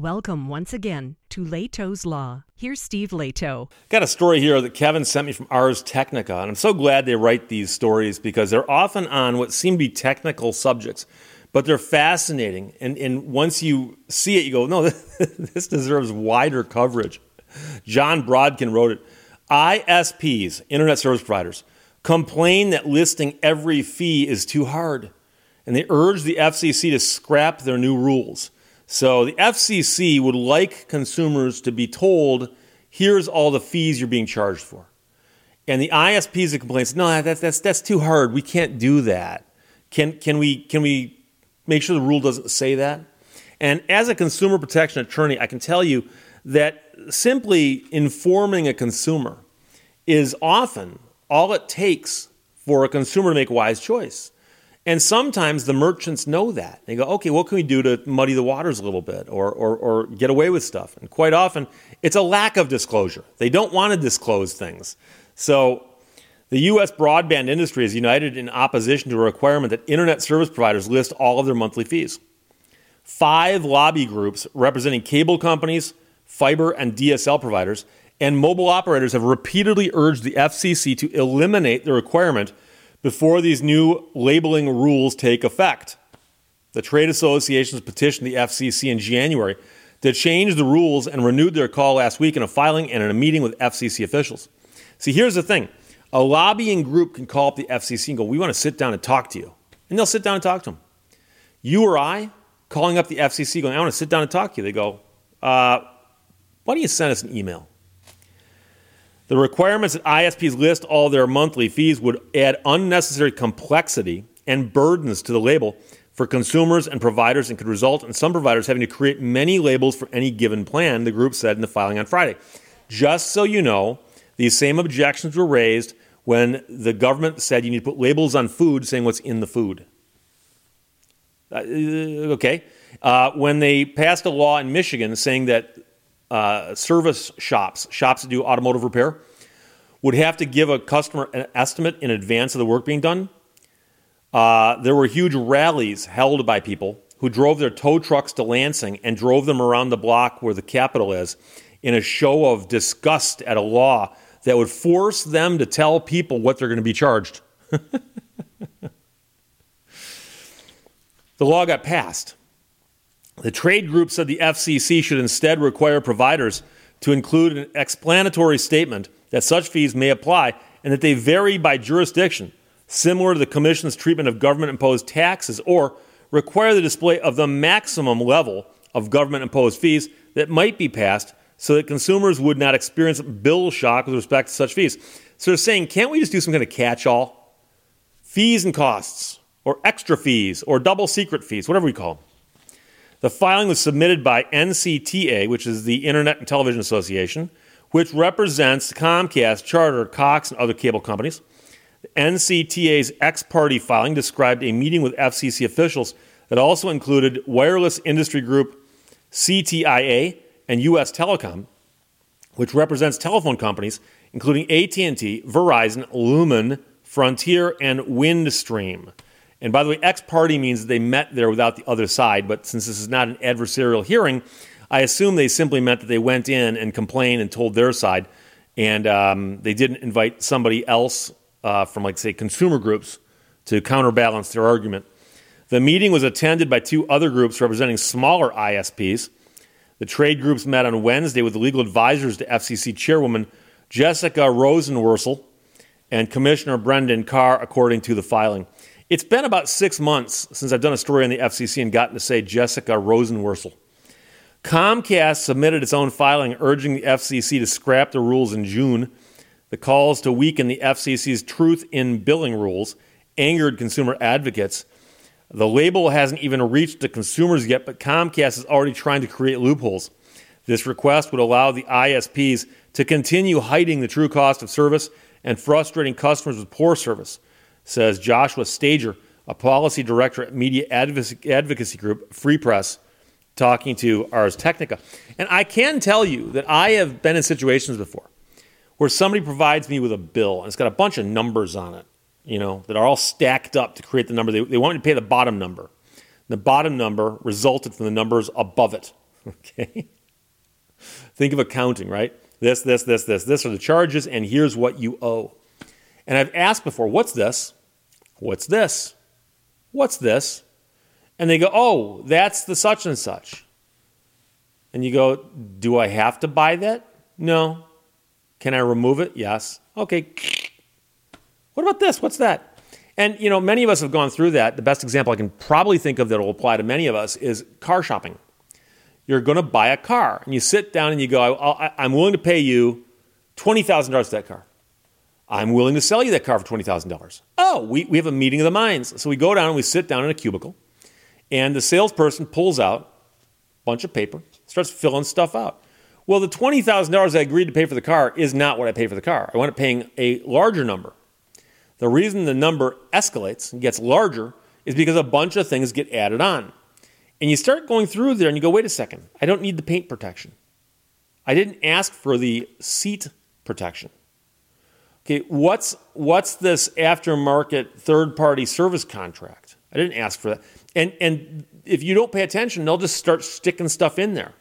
Welcome once again to Lehto's Law. Here's Steve Lehto. Got a story here that Kevin sent me from Ars Technica, and I'm so glad they write these stories because they're often on what seem to be technical subjects, but they're fascinating. And, and once you see it, you go, no, this deserves wider coverage. Jon Brodkin wrote it. ISPs, Internet Service Providers, complain that listing every fee is too hard, and they urge the FCC to scrap their new rules. So the FCC would like consumers to be told, here's all the fees you're being charged for. And the ISPs that complain, no, that's, that's, that's too hard. We can't do that. Can, can, we, can we make sure the rule doesn't say that? And as a consumer protection attorney, I can tell you that simply informing a consumer is often all it takes for a consumer to make a wise choice. And sometimes the merchants know that. They go, okay, what can we do to muddy the waters a little bit or, or, or get away with stuff? And quite often, it's a lack of disclosure. They don't want to disclose things. So the U.S. broadband industry is united in opposition to a requirement that internet service providers list all of their monthly fees. Five lobby groups representing cable companies, fiber and DSL providers, and mobile operators have repeatedly urged the FCC to eliminate the requirement before these new labeling rules take effect. The trade associations petitioned the FCC in January to change the rules and renewed their call last week in a filing and in a meeting with FCC officials. See, here's the thing a lobbying group can call up the FCC and go, We want to sit down and talk to you. And they'll sit down and talk to them. You or I calling up the FCC going, I want to sit down and talk to you. They go, uh, Why don't you send us an email? The requirements that ISPs list all their monthly fees would add unnecessary complexity and burdens to the label for consumers and providers and could result in some providers having to create many labels for any given plan, the group said in the filing on Friday. Just so you know, these same objections were raised when the government said you need to put labels on food saying what's in the food. Uh, okay. Uh, when they passed a law in Michigan saying that uh, service shops, shops that do automotive repair, would have to give a customer an estimate in advance of the work being done. Uh, there were huge rallies held by people who drove their tow trucks to Lansing and drove them around the block where the Capitol is in a show of disgust at a law that would force them to tell people what they're going to be charged. the law got passed. The trade group said the FCC should instead require providers to include an explanatory statement that such fees may apply and that they vary by jurisdiction, similar to the Commission's treatment of government imposed taxes, or require the display of the maximum level of government imposed fees that might be passed so that consumers would not experience bill shock with respect to such fees. So they're saying, can't we just do some kind of catch all? Fees and costs, or extra fees, or double secret fees, whatever we call them. The filing was submitted by NCTA, which is the Internet and Television Association, which represents Comcast, Charter, Cox, and other cable companies. The NCTA's ex parte filing described a meeting with FCC officials that also included wireless industry group CTIA and US Telecom, which represents telephone companies including AT&T, Verizon, Lumen, Frontier, and Windstream. And by the way, ex parte means they met there without the other side, but since this is not an adversarial hearing, I assume they simply meant that they went in and complained and told their side, and um, they didn't invite somebody else uh, from, like, say, consumer groups to counterbalance their argument. The meeting was attended by two other groups representing smaller ISPs. The trade groups met on Wednesday with the legal advisors to FCC Chairwoman Jessica Rosenworcel and Commissioner Brendan Carr, according to the filing. It's been about six months since I've done a story on the FCC and gotten to say Jessica Rosenworcel. Comcast submitted its own filing urging the FCC to scrap the rules in June. The calls to weaken the FCC's truth in billing rules angered consumer advocates. The label hasn't even reached the consumers yet, but Comcast is already trying to create loopholes. This request would allow the ISPs to continue hiding the true cost of service and frustrating customers with poor service, says Joshua Stager, a policy director at media advocacy group Free Press talking to Ars Technica. And I can tell you that I have been in situations before where somebody provides me with a bill and it's got a bunch of numbers on it, you know, that are all stacked up to create the number. They, they want me to pay the bottom number. The bottom number resulted from the numbers above it. Okay? Think of accounting, right? This, this, this, this, this are the charges, and here's what you owe. And I've asked before, what's this? What's this? What's this? And they go, oh, that's the such and such. And you go, do I have to buy that? No. Can I remove it? Yes. Okay. What about this? What's that? And you know, many of us have gone through that. The best example I can probably think of that will apply to many of us is car shopping. You're going to buy a car, and you sit down and you go, I, am willing to pay you twenty thousand dollars for that car. I'm willing to sell you that car for twenty thousand dollars. Oh, we, we have a meeting of the minds. So we go down and we sit down in a cubicle, and the salesperson pulls out a bunch of paper, starts filling stuff out. Well, the twenty thousand dollars I agreed to pay for the car is not what I paid for the car. I wound up paying a larger number. The reason the number escalates and gets larger is because a bunch of things get added on. And you start going through there and you go, wait a second, I don't need the paint protection. I didn't ask for the seat protection. Okay, what's what's this aftermarket third party service contract? I didn't ask for that. And and if you don't pay attention, they'll just start sticking stuff in there.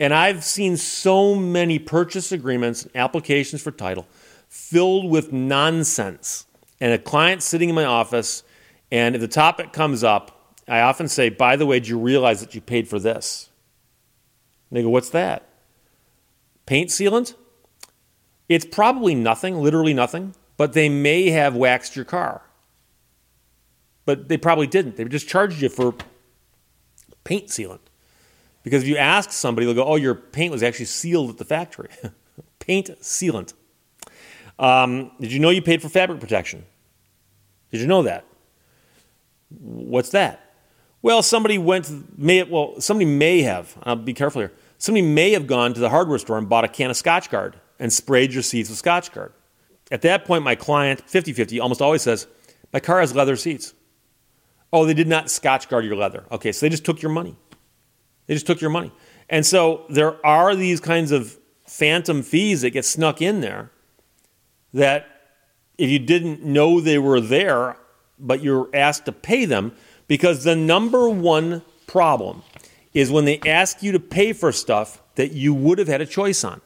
And I've seen so many purchase agreements, and applications for title filled with nonsense and a client sitting in my office, and if the topic comes up, I often say, By the way, did you realize that you paid for this? And they go, What's that? Paint sealant? It's probably nothing, literally nothing, but they may have waxed your car. But they probably didn't. They just charged you for paint sealant. Because if you ask somebody, they'll go, Oh, your paint was actually sealed at the factory. paint sealant. Um, did you know you paid for fabric protection? Did you know that? What's that? Well, somebody went may well somebody may have. I'll be careful here. Somebody may have gone to the hardware store and bought a can of Scotchgard and sprayed your seats with Scotchgard. At that point, my client, 50-50, almost always says, "My car has leather seats." Oh, they did not Scotchgard your leather. Okay, so they just took your money. They just took your money. And so there are these kinds of phantom fees that get snuck in there that if you didn't know they were there, but you're asked to pay them, because the number one problem is when they ask you to pay for stuff that you would have had a choice on.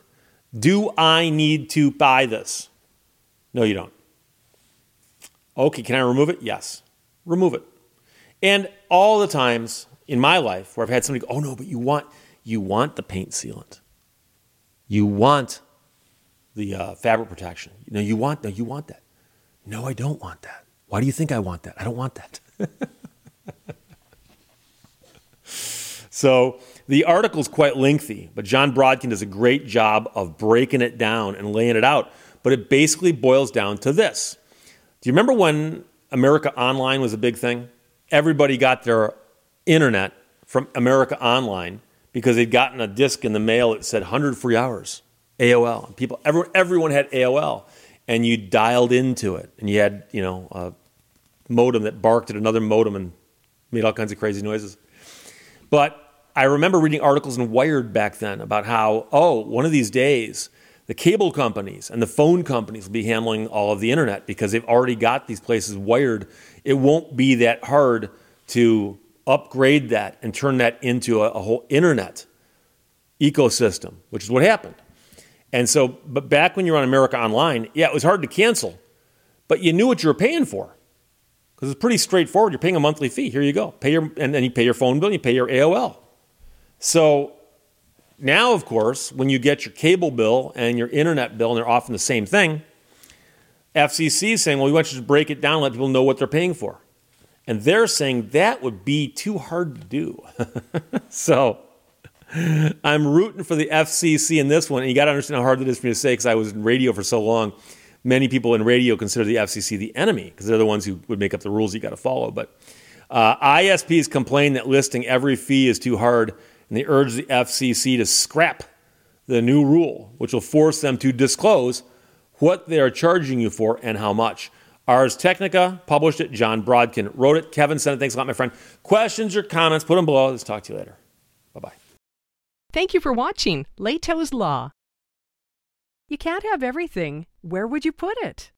Do I need to buy this? No, you don't. Okay, can I remove it? Yes. Remove it. And all the times in my life where I've had somebody go, "Oh no, but you want you want the paint sealant. You want the uh, fabric protection. Know, you want no, you want that. No, I don't want that. Why do you think I want that? I don't want that. so the article is quite lengthy, but Jon Brodkin does a great job of breaking it down and laying it out. But it basically boils down to this. Do you remember when America Online was a big thing? Everybody got their internet from America Online because they'd gotten a disc in the mail that said 100 free hours. AOL. People, everyone, everyone had AOL, and you dialed into it, and you had you know a modem that barked at another modem and made all kinds of crazy noises. But I remember reading articles in Wired back then about how oh one of these days the cable companies and the phone companies will be handling all of the internet because they've already got these places wired. It won't be that hard to upgrade that and turn that into a, a whole internet ecosystem, which is what happened. And so, but back when you were on America Online, yeah, it was hard to cancel, but you knew what you were paying for because it's pretty straightforward. You're paying a monthly fee. Here you go. Pay your, and then you pay your phone bill, and you pay your AOL. So now, of course, when you get your cable bill and your internet bill, and they're often the same thing, FCC is saying, well, we want you to break it down let people know what they're paying for. And they're saying that would be too hard to do. so I'm rooting for the FCC in this one. And you got to understand how hard it is for me to say because I was in radio for so long. Many people in radio consider the FCC the enemy because they're the ones who would make up the rules you got to follow. But uh, ISPs complain that listing every fee is too hard, and they urge the FCC to scrap the new rule, which will force them to disclose what they are charging you for and how much. Ars Technica published it. Jon Brodkin wrote it. Kevin sent it. Thanks a lot, my friend. Questions or comments, put them below. Let's talk to you later. Bye bye. Thank you for watching Lehto's Law. You can't have everything. Where would you put it?